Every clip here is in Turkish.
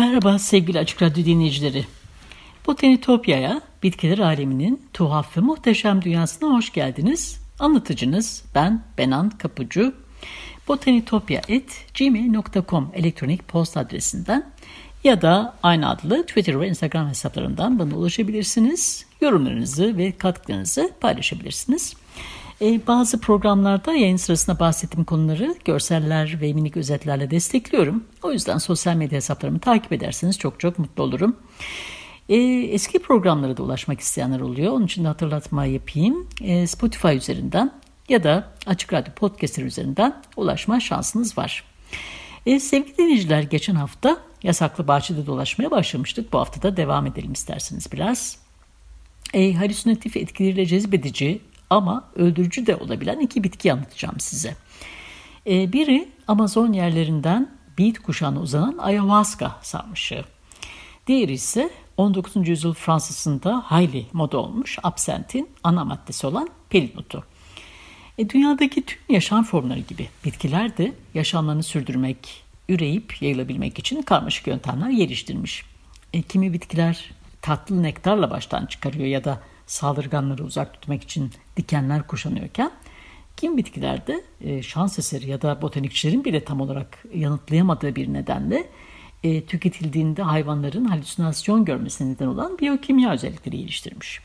Merhaba sevgili Açık Radyo dinleyicileri. Botanitopya'ya, bitkiler aleminin tuhaf ve muhteşem dünyasına hoş geldiniz. Anlatıcınız ben Benan Kapucu. botanitopya.gmail.com elektronik posta adresinden ya da aynı adlı Twitter ve Instagram hesaplarından bana ulaşabilirsiniz. Yorumlarınızı ve katkılarınızı paylaşabilirsiniz. Ee, bazı programlarda yayın sırasında bahsettiğim konuları görseller ve minik özetlerle destekliyorum. O yüzden sosyal medya hesaplarımı takip ederseniz çok çok mutlu olurum. Ee, eski programlara da ulaşmak isteyenler oluyor. Onun için de hatırlatma yapayım. Ee, Spotify üzerinden ya da Açık Radyo Podcast'ler üzerinden ulaşma şansınız var. Sevgili dinleyiciler geçen hafta yasaklı bahçede dolaşmaya başlamıştık. Bu hafta da devam edelim isterseniz biraz. E, halüsinatif etkileriyle cezbedici ama öldürücü de olabilen iki bitki anlatacağım size. E, biri Amazon yerlerinden beat kuşağına uzanan ayahuasca sarmışı. Diğeri ise 19. yüzyıl Fransa'sında hayli moda olmuş absentin ana maddesi olan pelinotu. E, dünyadaki tüm yaşam formları gibi bitkiler de yaşamlarını sürdürmek, üreyip yayılabilmek için karmaşık yöntemler geliştirmiş. E, kimi bitkiler tatlı nektarla baştan çıkarıyor ya da saldırganları uzak tutmak için dikenler kuşanıyorken kim bitkilerde e, şans eseri ya da botanikçilerin bile tam olarak yanıtlayamadığı bir nedenle e, tüketildiğinde hayvanların halüsinasyon görmesine neden olan biyokimya özellikleri geliştirmiş.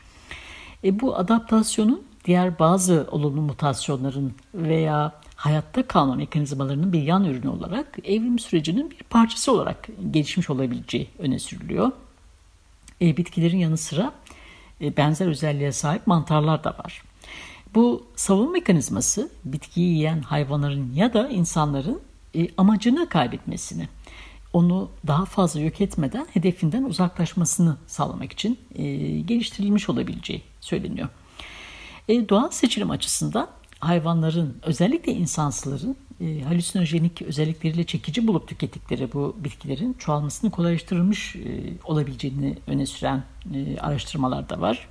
E, bu adaptasyonun diğer bazı olumlu mutasyonların veya hayatta kalma mekanizmalarının bir yan ürünü olarak evrim sürecinin bir parçası olarak gelişmiş olabileceği öne sürülüyor. E, bitkilerin yanı sıra benzer özelliğe sahip mantarlar da var. Bu savunma mekanizması bitkiyi yiyen hayvanların ya da insanların e, amacını kaybetmesini, onu daha fazla yok etmeden hedefinden uzaklaşmasını sağlamak için e, geliştirilmiş olabileceği söyleniyor. E, doğal seçilim açısından hayvanların özellikle insansıların e, halüsinojenik özellikleriyle çekici bulup tükettikleri bu bitkilerin çoğalmasını kolaylaştırılmış e, olabileceğini öne süren e, araştırmalar da var.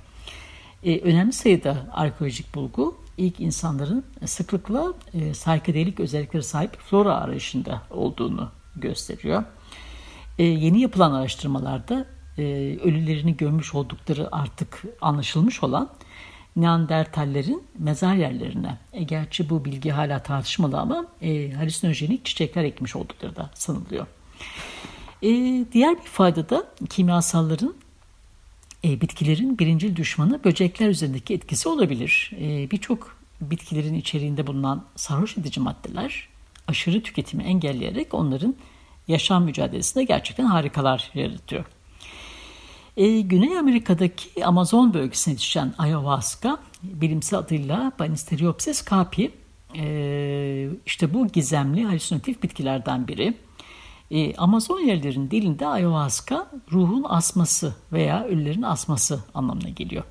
E, önemli sayıda arkeolojik bulgu ilk insanların sıklıkla e, saykadelik özellikleri sahip flora arayışında olduğunu gösteriyor. E, yeni yapılan araştırmalarda e, ölülerini gömmüş oldukları artık anlaşılmış olan Neandertallerin mezar yerlerine, e, gerçi bu bilgi hala tartışmalı ama e, halüsinojenik çiçekler ekmiş oldukları da sanılıyor. E, diğer bir fayda da kimyasalların e, bitkilerin birincil düşmanı böcekler üzerindeki etkisi olabilir. E, Birçok bitkilerin içeriğinde bulunan sarhoş edici maddeler aşırı tüketimi engelleyerek onların yaşam mücadelesinde gerçekten harikalar yaratıyor. E, Güney Amerika'daki Amazon bölgesine yetişen ayahuasca bilimsel adıyla Banisteriopsis capi e, işte bu gizemli halüsinatif bitkilerden biri. E, Amazon yerlerin dilinde ayahuasca ruhun asması veya ölülerin asması anlamına geliyor.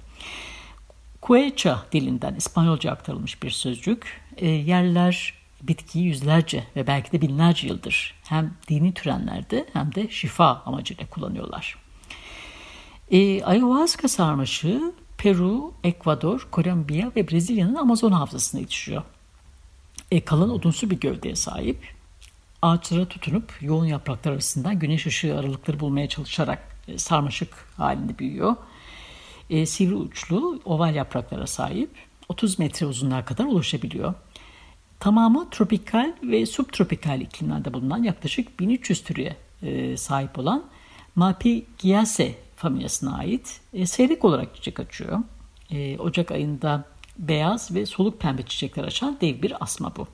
Quechua dilinden İspanyolca aktarılmış bir sözcük. E, yerler bitkiyi yüzlerce ve belki de binlerce yıldır hem dini törenlerde hem de şifa amacıyla kullanıyorlar. E, ayahuasca sarmaşığı Peru, Ekvador, Kolombiya ve Brezilya'nın Amazon havzasına yetişiyor. E, kalın odunsu bir gövdeye sahip. Ağaçlara tutunup yoğun yapraklar arasından güneş ışığı aralıkları bulmaya çalışarak e, sarmaşık halinde büyüyor. E, sivri uçlu oval yapraklara sahip. 30 metre uzunluğa kadar ulaşabiliyor. Tamamı tropikal ve subtropikal iklimlerde bulunan yaklaşık 1300 türe e, sahip olan Mapigiaceae familyasına ait. E, seyrek olarak çiçek açıyor. E, Ocak ayında beyaz ve soluk pembe çiçekler açan dev bir asma bu.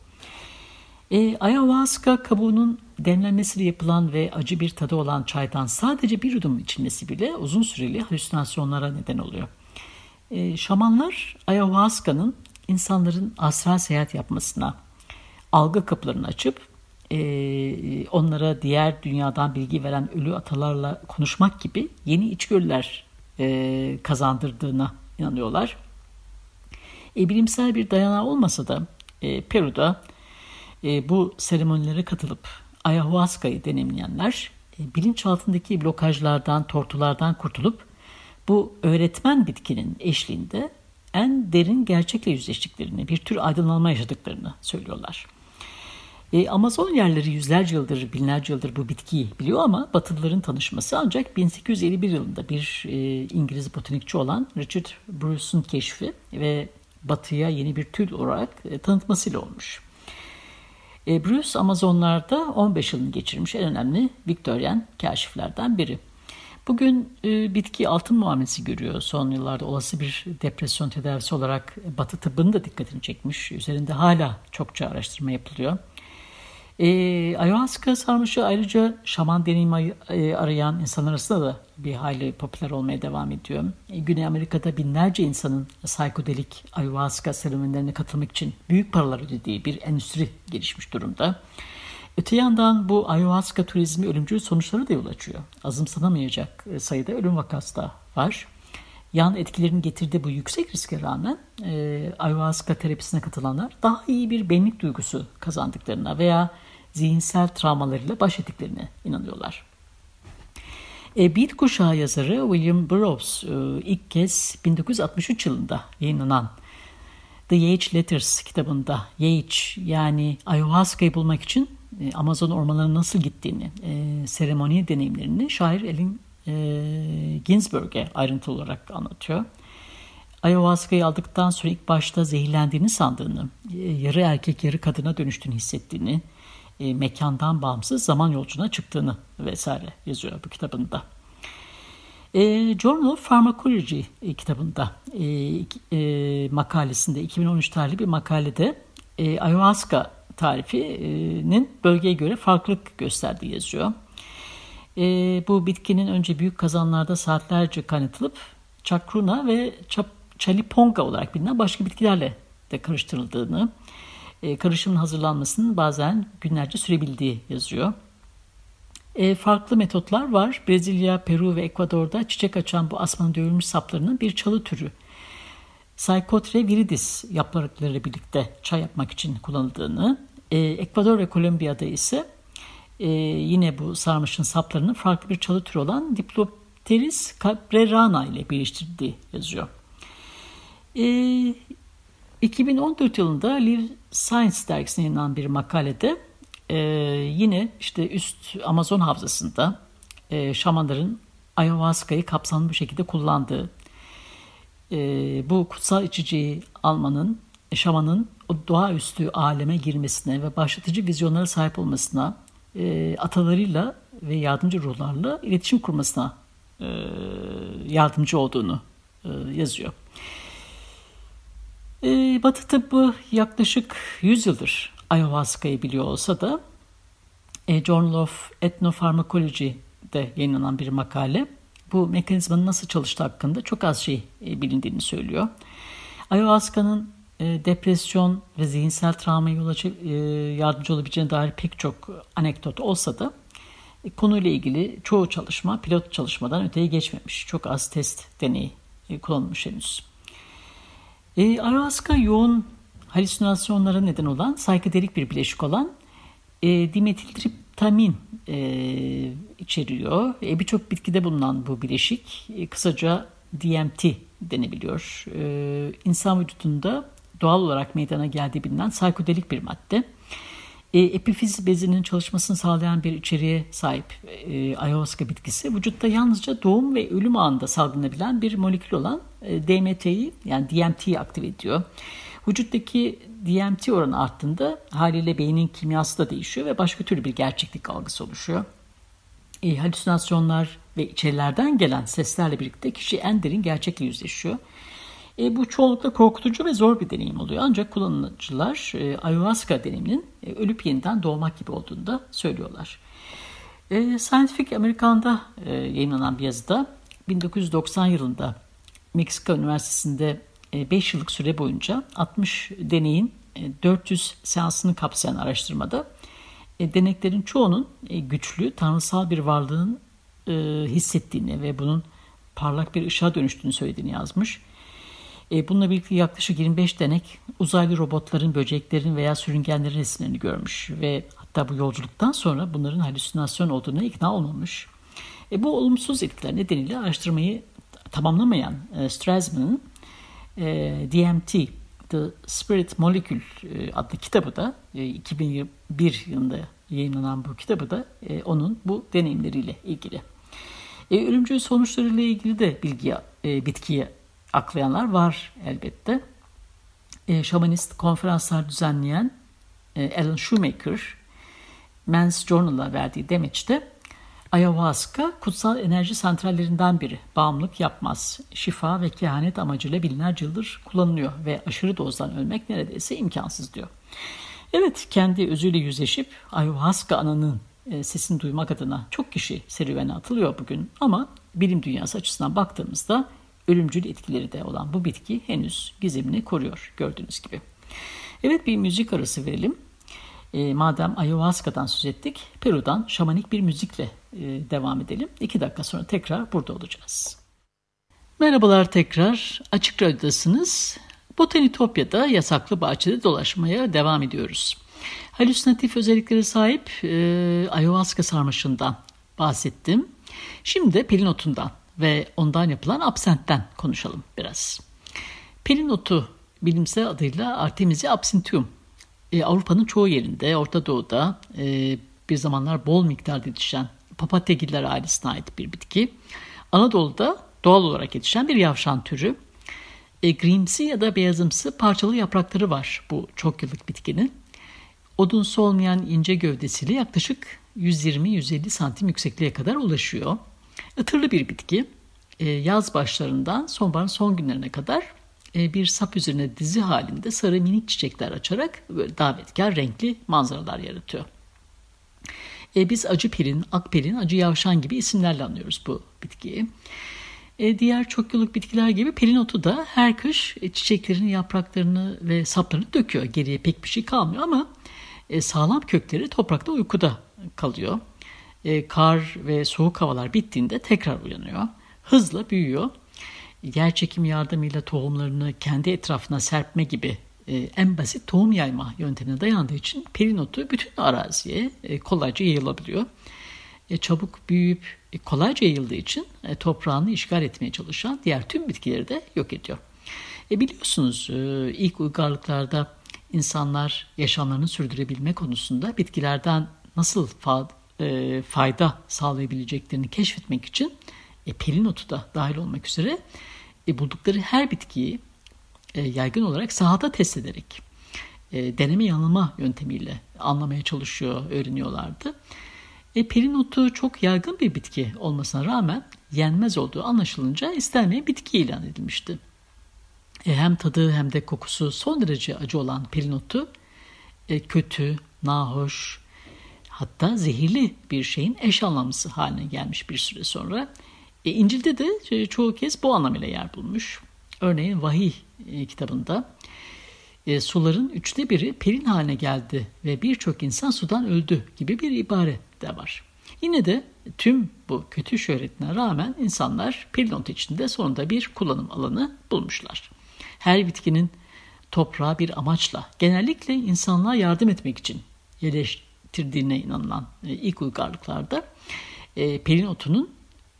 E, ayahuasca kabuğunun demlenmesiyle yapılan ve acı bir tadı olan çaydan sadece bir yudum içilmesi bile uzun süreli halüsinasyonlara neden oluyor. E, şamanlar ayahuasca'nın insanların astral seyahat yapmasına, algı kapılarını açıp e, onlara diğer dünyadan bilgi veren ölü atalarla konuşmak gibi yeni içgörüler e, kazandırdığına inanıyorlar. E, bilimsel bir dayanağı olmasa da e, Peru'da e, bu seremonilere katılıp ayahuasca'yı deneyimleyenler e, bilinçaltındaki blokajlardan, tortulardan kurtulup bu öğretmen bitkinin eşliğinde en derin gerçekle yüzleştiklerini, bir tür aydınlanma yaşadıklarını söylüyorlar. E, Amazon yerleri yüzlerce yıldır, binlerce yıldır bu bitkiyi biliyor ama Batılıların tanışması ancak 1851 yılında bir e, İngiliz botanikçi olan Richard Bruce'un keşfi ve batıya yeni bir tül olarak e, tanıtmasıyla olmuş. E, Bruce Amazonlarda 15 yılını geçirmiş en önemli Victorian kaşiflerden biri. Bugün e, bitki altın muamelesi görüyor. Son yıllarda olası bir depresyon tedavisi olarak Batı tıbbının da dikkatini çekmiş. Üzerinde hala çokça araştırma yapılıyor. E, ayahuasca sarmışı ayrıca şaman deneyimi arayan insanlar arasında da bir hayli popüler olmaya devam ediyor. E, Güney Amerika'da binlerce insanın psikodelik ayahuasca serüvenlerine katılmak için büyük paralar ödediği bir endüstri gelişmiş durumda. Öte yandan bu ayahuasca turizmi ölümcül sonuçları da yol açıyor. Azımsanamayacak e, sayıda ölüm vakası da var. Yan etkilerin getirdiği bu yüksek riske rağmen e, ayahuasca terapisine katılanlar daha iyi bir benlik duygusu kazandıklarına veya zihinsel travmalarıyla baş ettiklerine inanıyorlar. E, Beat kuşağı yazarı William Burroughs e, ilk kez 1963 yılında yayınlanan The Yage Letters kitabında Yage yani ayahuasca'yı bulmak için e, Amazon ormanlarına nasıl gittiğini, e, seremoni deneyimlerini şair Ellen e, Ginsberg'e ayrıntılı olarak anlatıyor. Ayahuasca'yı aldıktan sonra ilk başta zehirlendiğini sandığını, e, yarı erkek yarı kadına dönüştüğünü hissettiğini, e, mekandan bağımsız zaman yolculuğuna çıktığını vesaire yazıyor bu kitabında. E, Journal of Pharmacology e, kitabında e, e, makalesinde 2013 tarihli bir makalede e, ayahuasca tarifinin bölgeye göre farklılık gösterdiği yazıyor. E, bu bitkinin önce büyük kazanlarda saatlerce kaynatılıp chakruna ve chap, chaliponga olarak bilinen başka bitkilerle de karıştırıldığını, e, karışımın hazırlanmasının bazen günlerce sürebildiği yazıyor. E, farklı metotlar var. Brezilya, Peru ve Ekvador'da çiçek açan bu asmanın dövülmüş saplarının bir çalı türü. Psychotre viridis yaprakları birlikte çay yapmak için kullanıldığını, e, Ekvador ve Kolombiya'da ise e, yine bu sarmışın saplarının farklı bir çalı türü olan Diplopteris caprerana ile birleştirildiği yazıyor. E, 2014 yılında Live Science dergisine yayınlanan bir makalede e, yine işte üst Amazon havzasında e, şamanların ayahuasca'yı kapsamlı bir şekilde kullandığı e, bu kutsal içeceği almanın şamanın o doğaüstü aleme girmesine ve başlatıcı vizyonlara sahip olmasına e, atalarıyla ve yardımcı ruhlarla iletişim kurmasına e, yardımcı olduğunu e, yazıyor. E, Batı tıbbı yaklaşık 100 yıldır ayahuasca'yı biliyor olsa da e, Journal of Ethnopharmacology'de yayınlanan bir makale bu mekanizmanın nasıl çalıştığı hakkında çok az şey e, bilindiğini söylüyor. Ayahuasca'nın e, depresyon ve zihinsel travmaya yol açı, e, yardımcı olabileceğine dair pek çok anekdot olsa da e, konuyla ilgili çoğu çalışma pilot çalışmadan öteye geçmemiş. Çok az test deneyi e, kullanılmış henüz. E, ayahuasca yoğun halüsinasyonlara neden olan psikodelik bir bileşik olan e, dimetiltriptamin e, içeriyor. E, Birçok bitkide bulunan bu bileşik e, kısaca DMT denebiliyor. E, insan vücudunda doğal olarak meydana geldiği bilinen psikodelik bir madde. E, epifiz bezinin çalışmasını sağlayan bir içeriğe sahip e, ayahuasca bitkisi vücutta yalnızca doğum ve ölüm anında salgılanabilen bir molekül olan e, DMT'yi yani DMT'yi aktive ediyor. Vücuttaki DMT oranı arttığında haliyle beynin kimyası da değişiyor ve başka türlü bir gerçeklik algısı oluşuyor. E, halüsinasyonlar ve içerilerden gelen seslerle birlikte kişi en derin gerçekle yüzleşiyor. E, bu çoğunlukla korkutucu ve zor bir deneyim oluyor. Ancak kullanıcılar e, ayahuasca deneyiminin e, ölüp yeniden doğmak gibi olduğunu da söylüyorlar. E, Scientific American'da e, yayınlanan bir yazıda 1990 yılında Meksika Üniversitesi'nde 5 e, yıllık süre boyunca 60 deneyin 400 e, seansını kapsayan araştırmada e, deneklerin çoğunun güçlü tanrısal bir varlığın hissettiğini ve bunun parlak bir ışığa dönüştüğünü söylediğini yazmış. Bununla birlikte yaklaşık 25 denek uzaylı robotların, böceklerin veya sürüngenlerin resimlerini görmüş ve hatta bu yolculuktan sonra bunların halüsinasyon olduğuna ikna olmamış. E, bu olumsuz etkiler nedeniyle araştırmayı tamamlamayan e, Strassman'ın e, DMT, The Spirit Molecule e, adlı kitabı da e, 2001 yılında yayınlanan bu kitabı da e, onun bu deneyimleriyle ilgili. E, ölümcül sonuçlarıyla ilgili de bilgi e, bitkiye aklayanlar var elbette. E, şamanist konferanslar düzenleyen e, Alan Shoemaker, Men's Journal'a verdiği demeçte Ayahuasca kutsal enerji santrallerinden biri. Bağımlılık yapmaz. Şifa ve kehanet amacıyla binlerce yıldır kullanılıyor ve aşırı dozdan ölmek neredeyse imkansız diyor. Evet kendi özüyle yüzleşip ayahuasca ananın e, sesini duymak adına çok kişi serüvene atılıyor bugün ama bilim dünyası açısından baktığımızda ölümcül etkileri de olan bu bitki henüz gizemini koruyor gördüğünüz gibi. Evet bir müzik arası verelim. E, madem ayahuasca'dan söz ettik, Peru'dan şamanik bir müzikle e, devam edelim. İki dakika sonra tekrar burada olacağız. Merhabalar tekrar. Açık Radyo'dasınız. Botanitopya'da yasaklı bahçede dolaşmaya devam ediyoruz. Halüsinatif özelliklere sahip e, ayahuasca sarmaşından bahsettim. Şimdi de pelin otundan ve ondan yapılan absentten konuşalım biraz. Pelin otu bilimsel adıyla Artemisia absinthium e, Avrupa'nın çoğu yerinde, Orta Doğu'da e, bir zamanlar bol miktarda yetişen papatyagiller ailesine ait bir bitki. Anadolu'da doğal olarak yetişen bir yavşan türü. E, grimsi ya da beyazımsı parçalı yaprakları var bu çok yıllık bitkinin. Odunsu olmayan ince gövdesiyle yaklaşık 120-150 santim yüksekliğe kadar ulaşıyor. Itırlı bir bitki. E, yaz başlarından sonbaharın son günlerine kadar e, bir sap üzerine dizi halinde sarı minik çiçekler açarak böyle davetkar renkli manzaralar yaratıyor. E, biz acı pelin, ak pelin, acı yavşan gibi isimlerle anlıyoruz bu bitkiyi. Diğer çok yıllık bitkiler gibi pelin otu da her kış e, çiçeklerini, yapraklarını ve saplarını döküyor. Geriye pek bir şey kalmıyor ama sağlam kökleri toprakta uykuda kalıyor. E, kar ve soğuk havalar bittiğinde tekrar uyanıyor. Hızla büyüyor yer çekimi yardımıyla tohumlarını kendi etrafına serpme gibi e, en basit tohum yayma yöntemine dayandığı için perinotu bütün araziye e, kolayca yayılabiliyor. E, çabuk büyüyüp e, kolayca yayıldığı için e, toprağını işgal etmeye çalışan diğer tüm bitkileri de yok ediyor. E, biliyorsunuz e, ilk uygarlıklarda insanlar yaşamlarını sürdürebilme konusunda bitkilerden nasıl e, fayda sağlayabileceklerini keşfetmek için e, perinotu da dahil olmak üzere e, buldukları her bitkiyi e, yaygın olarak sahada test ederek e, deneme yanılma yöntemiyle anlamaya çalışıyor, öğreniyorlardı. E, perinotu çok yaygın bir bitki olmasına rağmen yenmez olduğu anlaşılınca istenmeyen bitki ilan edilmişti. E, hem tadı hem de kokusu son derece acı olan perinotu e, kötü, nahoş, hatta zehirli bir şeyin eş anlamlısı haline gelmiş bir süre sonra e, İncil'de de e, çoğu kez bu anlamıyla yer bulmuş. Örneğin Vahiy e, kitabında e, suların üçte biri pelin haline geldi ve birçok insan sudan öldü gibi bir ibare de var. Yine de tüm bu kötü şöhretine rağmen insanlar pelin içinde sonunda bir kullanım alanı bulmuşlar. Her bitkinin toprağa bir amaçla genellikle insanlığa yardım etmek için yerleştirdiğine inanılan e, ilk uygarlıklarda e, pelin otunun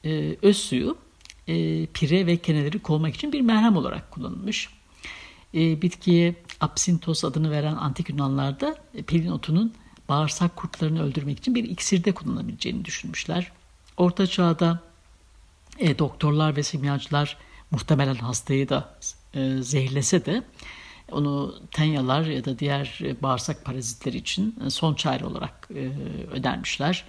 e, öz suyu e, pire ve keneleri kovmak için bir merhem olarak kullanılmış. E, bitkiye absintos adını veren antik Yunanlarda e, pelin otunun bağırsak kurtlarını öldürmek için bir iksirde kullanılabileceğini düşünmüşler. Orta çağda e, doktorlar ve simyacılar muhtemelen hastayı da e, zehirlese de onu tenyalar ya da diğer e, bağırsak parazitleri için e, son çare olarak e, önermişler.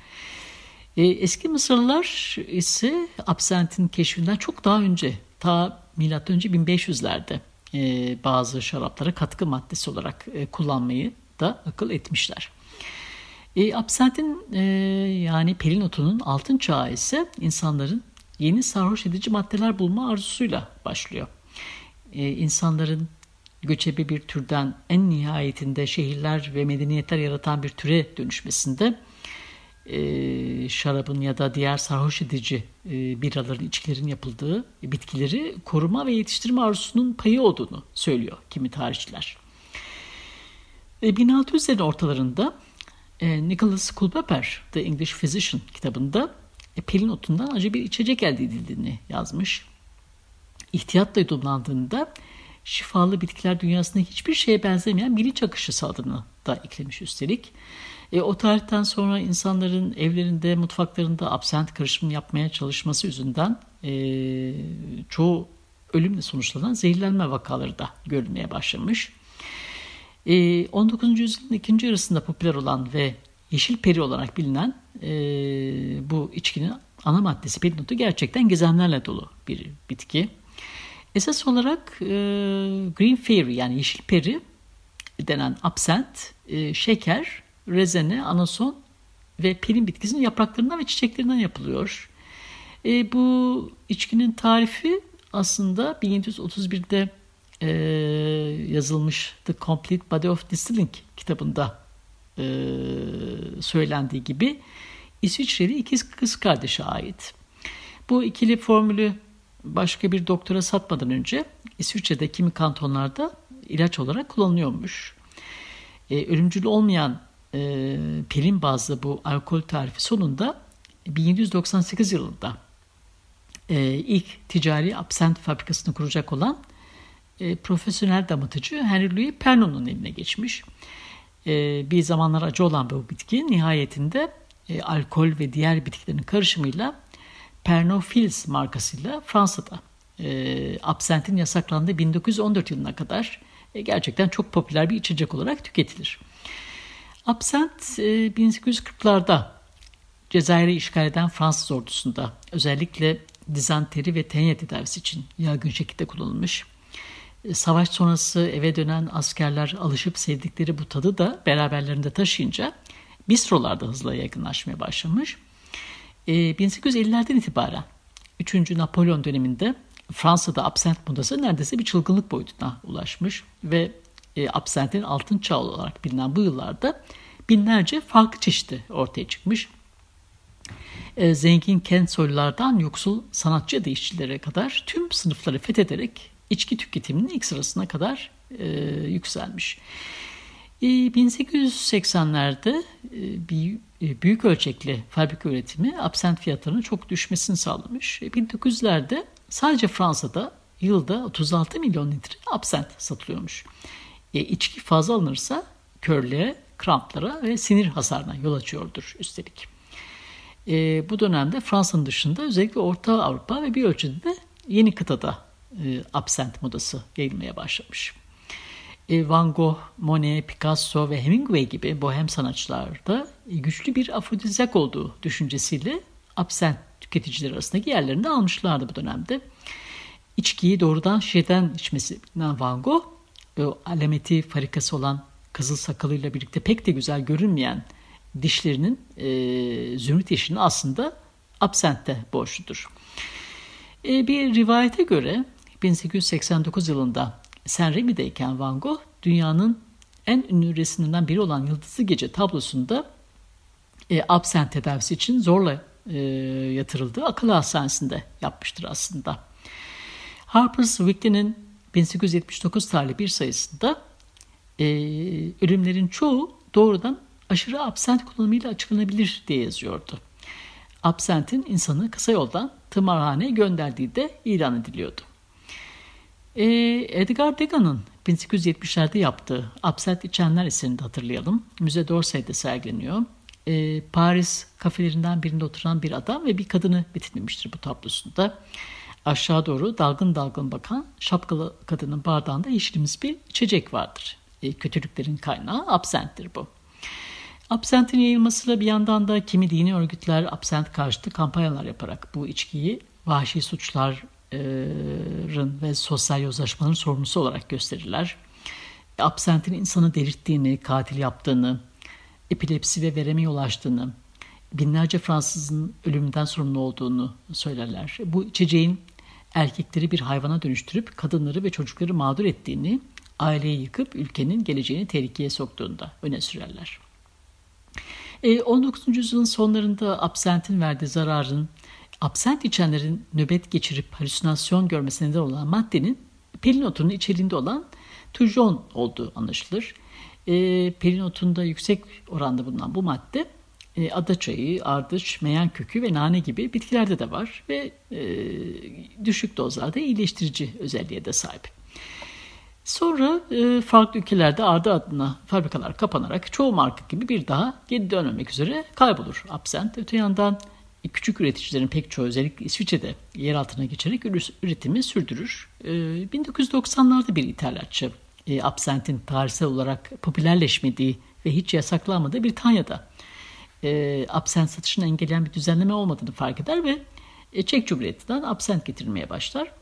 E, eski Mısırlılar ise absentin keşfinden çok daha önce ta M.Ö. 1500'lerde e, bazı şaraplara katkı maddesi olarak kullanmayı da akıl etmişler. E, absentin e, yani pelin otunun altın çağı ise insanların yeni sarhoş edici maddeler bulma arzusuyla başlıyor. E, insanların göçebe bir türden en nihayetinde şehirler ve medeniyetler yaratan bir türe dönüşmesinde e, şarabın ya da diğer sarhoş edici e, biraların, içkilerin yapıldığı bitkileri koruma ve yetiştirme arzusunun payı olduğunu söylüyor kimi tarihçiler. E, 1600'lerin ortalarında e, Nicholas Culpeper, The English Physician kitabında e, pelin otundan acı bir içecek elde edildiğini yazmış. İhtiyatla yudumlandığında şifalı bitkiler dünyasında hiçbir şeye benzemeyen bilinç akışı adını da eklemiş üstelik. E, o tarihten sonra insanların evlerinde, mutfaklarında absent karışımı yapmaya çalışması yüzünden e, çoğu ölümle sonuçlanan zehirlenme vakaları da görülmeye başlamış. E, 19. yüzyılın ikinci yarısında popüler olan ve yeşil peri olarak bilinen e, bu içkinin ana maddesi perinotu gerçekten gizemlerle dolu bir bitki. Esas olarak e, green fairy yani yeşil peri denen absent, e, şeker, rezene, anason ve pelin bitkisinin yapraklarından ve çiçeklerinden yapılıyor. E, bu içkinin tarifi aslında 1731'de e, yazılmış The Complete Body of Distilling kitabında e, söylendiği gibi İsviçreli ikiz kız kardeşe ait. Bu ikili formülü başka bir doktora satmadan önce İsviçre'de kimi kantonlarda ilaç olarak kullanılıyormuş. E, ölümcül olmayan e, pelin bazlı bu alkol tarifi sonunda 1798 yılında e, ilk ticari absent fabrikasını kuracak olan e, profesyonel damatıcı Henry Louis Pernod'un eline geçmiş. E, bir zamanlar acı olan bu bitki nihayetinde e, alkol ve diğer bitkilerin karışımıyla Pernod Fils markasıyla Fransa'da e, absentin yasaklandığı 1914 yılına kadar e, gerçekten çok popüler bir içecek olarak tüketilir. Absent e, 1840'larda Cezayir'i işgal eden Fransız ordusunda özellikle dizanteri ve tenya tedavisi için yaygın şekilde kullanılmış. E, savaş sonrası eve dönen askerler alışıp sevdikleri bu tadı da beraberlerinde taşıyınca bistrolarda hızla yaygınlaşmaya başlamış. 1850'lerden e, itibaren 3. Napolyon döneminde Fransa'da absent modası neredeyse bir çılgınlık boyutuna ulaşmış ve e, absentin altın çağı olarak bilinen bu yıllarda binlerce farklı çeşidi ortaya çıkmış. E, zengin kent soylulardan yoksul sanatçı ya da işçilere kadar tüm sınıfları fethederek içki tüketiminin ilk sırasına kadar e, yükselmiş. E, 1880'lerde e, bir büyük ölçekli fabrika üretimi absent fiyatlarının çok düşmesini sağlamış. 1900'lerde e, sadece Fransa'da yılda 36 milyon litre absent satılıyormuş. E, içki fazla alınırsa körlüğe, kramplara ve sinir hasarına yol açıyordur üstelik. E, bu dönemde Fransa'nın dışında özellikle Orta Avrupa ve bir ölçüde de yeni kıtada e, absent modası yayılmaya başlamış. E, Van Gogh, Monet, Picasso ve Hemingway gibi bohem sanatçılarda güçlü bir afrodizyak olduğu düşüncesiyle absent tüketiciler arasındaki yerlerini almışlardı bu dönemde. İçkiyi doğrudan şişeden içmesinden Van Gogh, o alameti farikası olan kızıl sakalıyla birlikte pek de güzel görünmeyen dişlerinin e, zümrüt yeşilini aslında absentte borçludur. E, bir rivayete göre 1889 yılında Saint Remy'deyken Van Gogh dünyanın en ünlü resimlerinden biri olan Yıldızlı Gece tablosunda e, absent tedavisi için zorla e, yatırıldığı akıl hastanesinde yapmıştır aslında. Harper's Weekly'nin 1879 tarihli bir sayısında e, ölümlerin çoğu doğrudan aşırı absent kullanımıyla açıklanabilir diye yazıyordu. Absentin insanı kısa yoldan tımarhaneye gönderdiği de ilan ediliyordu. E, Edgar Degas'ın 1870'lerde yaptığı Absent İçenler eserini de hatırlayalım. Müze d'Orsay'da sergileniyor. E, Paris kafelerinden birinde oturan bir adam ve bir kadını betimlemiştir bu tablosunda. Aşağı doğru dalgın dalgın bakan şapkalı kadının bardağında yeşilimiz bir içecek vardır. E, kötülüklerin kaynağı absenttir bu. Absentin yayılmasıyla bir yandan da kimi dini örgütler absent karşıtı kampanyalar yaparak bu içkiyi vahşi suçlar ve sosyal yozlaşmaların sorumlusu olarak gösterirler. Absentin insanı delirttiğini, katil yaptığını, epilepsi ve vereme yol açtığını, binlerce Fransızın ölümünden sorumlu olduğunu söylerler. Bu içeceğin erkekleri bir hayvana dönüştürüp kadınları ve çocukları mağdur ettiğini, aileyi yıkıp ülkenin geleceğini tehlikeye soktuğunda öne sürerler. 19. E, yüzyılın sonlarında absentin verdiği zararın, absent içenlerin nöbet geçirip halüsinasyon görmesine neden olan maddenin pelin otunun içeriğinde olan tujon olduğu anlaşılır. E, pelin otunda yüksek oranda bulunan bu madde e, adaçayı, ardıç, meyan kökü ve nane gibi bitkilerde de var ve e, düşük dozlarda iyileştirici özelliğe de sahip. Sonra e, farklı ülkelerde ardı adına fabrikalar kapanarak çoğu marka gibi bir daha geri dönmemek üzere kaybolur absent. Öte yandan küçük üreticilerin pek çoğu özellikle İsviçre'de yer altına geçerek üretimi sürdürür. E, 1990'larda bir ithalatçı e, absentin tarihsel olarak popülerleşmediği ve hiç yasaklanmadığı Britanya'da e, absent satışını engelleyen bir düzenleme olmadığını fark eder ve e, Çek Cumhuriyeti'nden absent getirilmeye başlar.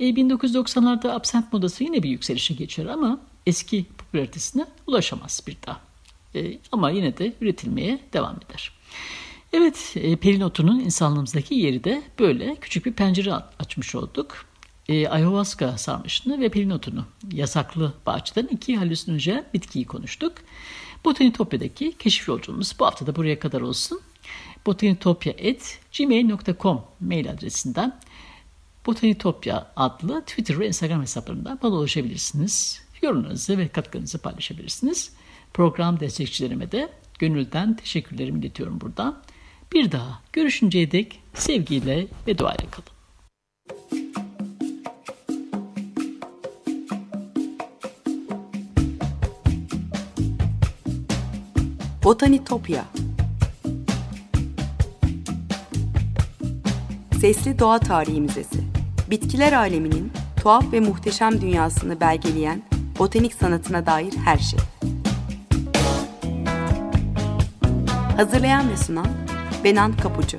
E, 1990'larda absent modası yine bir yükselişe geçer ama eski popülaritesine ulaşamaz bir daha. Ama yine de üretilmeye devam eder. Evet, e, Pelin otunun insanlığımızdaki yeri de böyle küçük bir pencere açmış olduk. E, ayahuasca sarmışını ve pelin otunu yasaklı bahçeden iki halüsinojen bitkiyi konuştuk. Botanitopya'daki keşif yolculuğumuz bu hafta da buraya kadar olsun. botanitopya.gmail.com mail adresinden Botanitopya adlı Twitter ve Instagram hesaplarından bana ulaşabilirsiniz. Yorumlarınızı ve katkınızı paylaşabilirsiniz. Program destekçilerime de gönülden teşekkürlerimi iletiyorum burada. Bir daha görüşünceye dek sevgiyle ve duayla kalın. Botanitopya Sesli Doğa Tarihi Müzesi Bitkiler aleminin tuhaf ve muhteşem dünyasını belgeleyen botanik sanatına dair her şey. Hazırlayan ve sunan Benan Kapucu